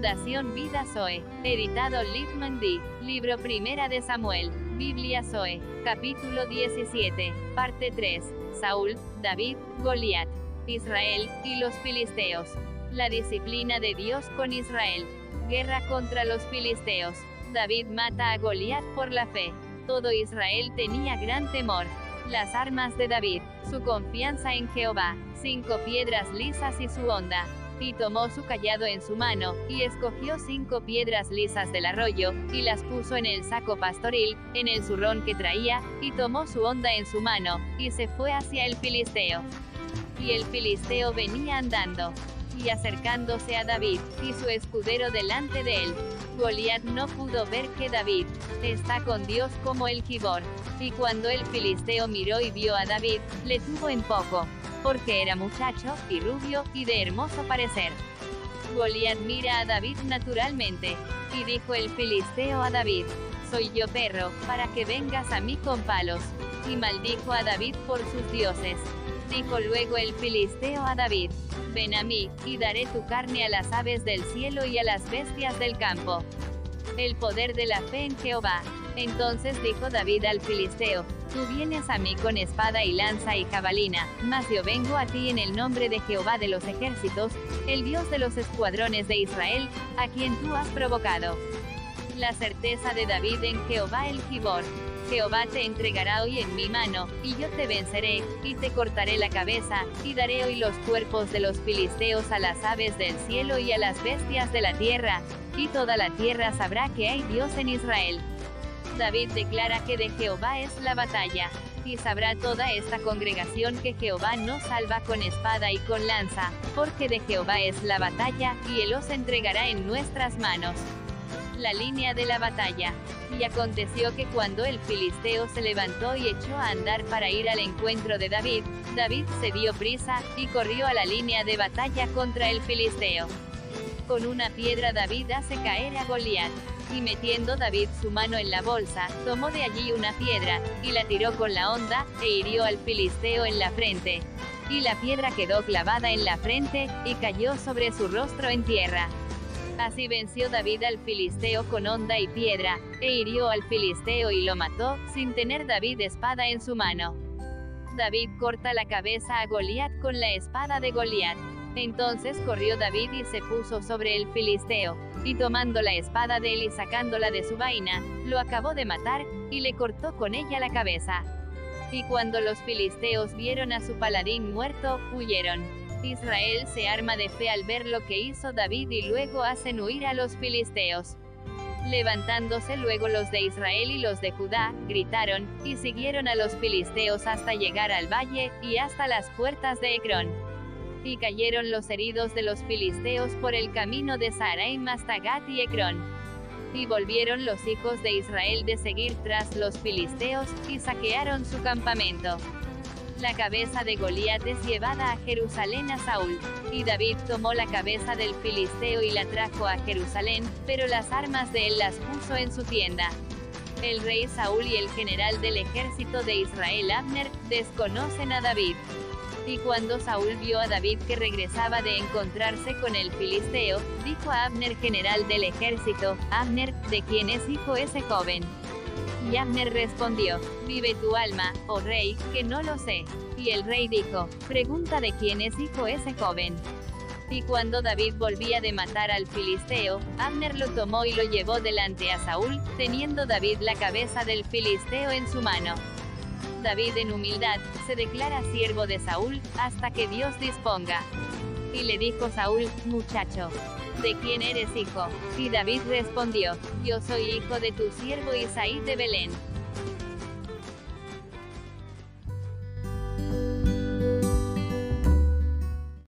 Fundación Vida Zoe. Editado Liv D. Libro Primera de Samuel. Biblia Zoe. Capítulo 17. Parte 3. Saúl, David, Goliat. Israel, y los filisteos. La disciplina de Dios con Israel. Guerra contra los filisteos. David mata a Goliat por la fe. Todo Israel tenía gran temor. Las armas de David, su confianza en Jehová, cinco piedras lisas y su onda. Y tomó su callado en su mano, y escogió cinco piedras lisas del arroyo, y las puso en el saco pastoril, en el zurrón que traía, y tomó su onda en su mano, y se fue hacia el filisteo. Y el filisteo venía andando, y acercándose a David, y su escudero delante de él. Goliat no pudo ver que David está con Dios como el Gibor. Y cuando el filisteo miró y vio a David, le tuvo en poco, porque era muchacho, y rubio, y de hermoso parecer. Goliat mira a David naturalmente, y dijo el filisteo a David, soy yo perro, para que vengas a mí con palos. Y maldijo a David por sus dioses. Dijo luego el filisteo a David, ven a mí, y daré tu carne a las aves del cielo y a las bestias del campo. El poder de la fe en Jehová. Entonces dijo David al filisteo, tú vienes a mí con espada y lanza y jabalina, mas yo vengo a ti en el nombre de Jehová de los ejércitos, el Dios de los escuadrones de Israel, a quien tú has provocado. La certeza de David en Jehová el Gibor. Jehová te entregará hoy en mi mano, y yo te venceré, y te cortaré la cabeza, y daré hoy los cuerpos de los filisteos a las aves del cielo y a las bestias de la tierra, y toda la tierra sabrá que hay Dios en Israel. David declara que de Jehová es la batalla, y sabrá toda esta congregación que Jehová no salva con espada y con lanza, porque de Jehová es la batalla, y él os entregará en nuestras manos la línea de la batalla. Y aconteció que cuando el filisteo se levantó y echó a andar para ir al encuentro de David, David se dio prisa, y corrió a la línea de batalla contra el filisteo. Con una piedra David hace caer a Goliat. Y metiendo David su mano en la bolsa, tomó de allí una piedra, y la tiró con la honda, e hirió al filisteo en la frente. Y la piedra quedó clavada en la frente, y cayó sobre su rostro en tierra. Así venció David al filisteo con honda y piedra, e hirió al filisteo y lo mató, sin tener David espada en su mano. David corta la cabeza a Goliat con la espada de Goliat. Entonces corrió David y se puso sobre el filisteo, y tomando la espada de él y sacándola de su vaina, lo acabó de matar, y le cortó con ella la cabeza. Y cuando los filisteos vieron a su paladín muerto, huyeron. Israel se arma de fe al ver lo que hizo David y luego hacen huir a los filisteos. Levantándose luego los de Israel y los de Judá, gritaron, y siguieron a los filisteos hasta llegar al valle, y hasta las puertas de Ecrón. Y cayeron los heridos de los filisteos por el camino de Saraim hasta Gat y Ecrón. Y volvieron los hijos de Israel de seguir tras los filisteos, y saquearon su campamento la cabeza de Goliat es llevada a Jerusalén a Saúl. Y David tomó la cabeza del filisteo y la trajo a Jerusalén, pero las armas de él las puso en su tienda. El rey Saúl y el general del ejército de Israel Abner, desconocen a David. Y cuando Saúl vio a David que regresaba de encontrarse con el filisteo, dijo a Abner general del ejército, Abner, ¿de quién es hijo ese joven? Y Abner respondió, vive tu alma, oh rey, que no lo sé. Y el rey dijo, pregunta de quién es hijo ese joven. Y cuando David volvía de matar al filisteo, Abner lo tomó y lo llevó delante a Saúl, teniendo David la cabeza del filisteo en su mano. David en humildad, se declara siervo de Saúl, hasta que Dios disponga. Y le dijo Saúl, muchacho, ¿de quién eres hijo? Y David respondió, yo soy hijo de tu siervo Isaí de Belén.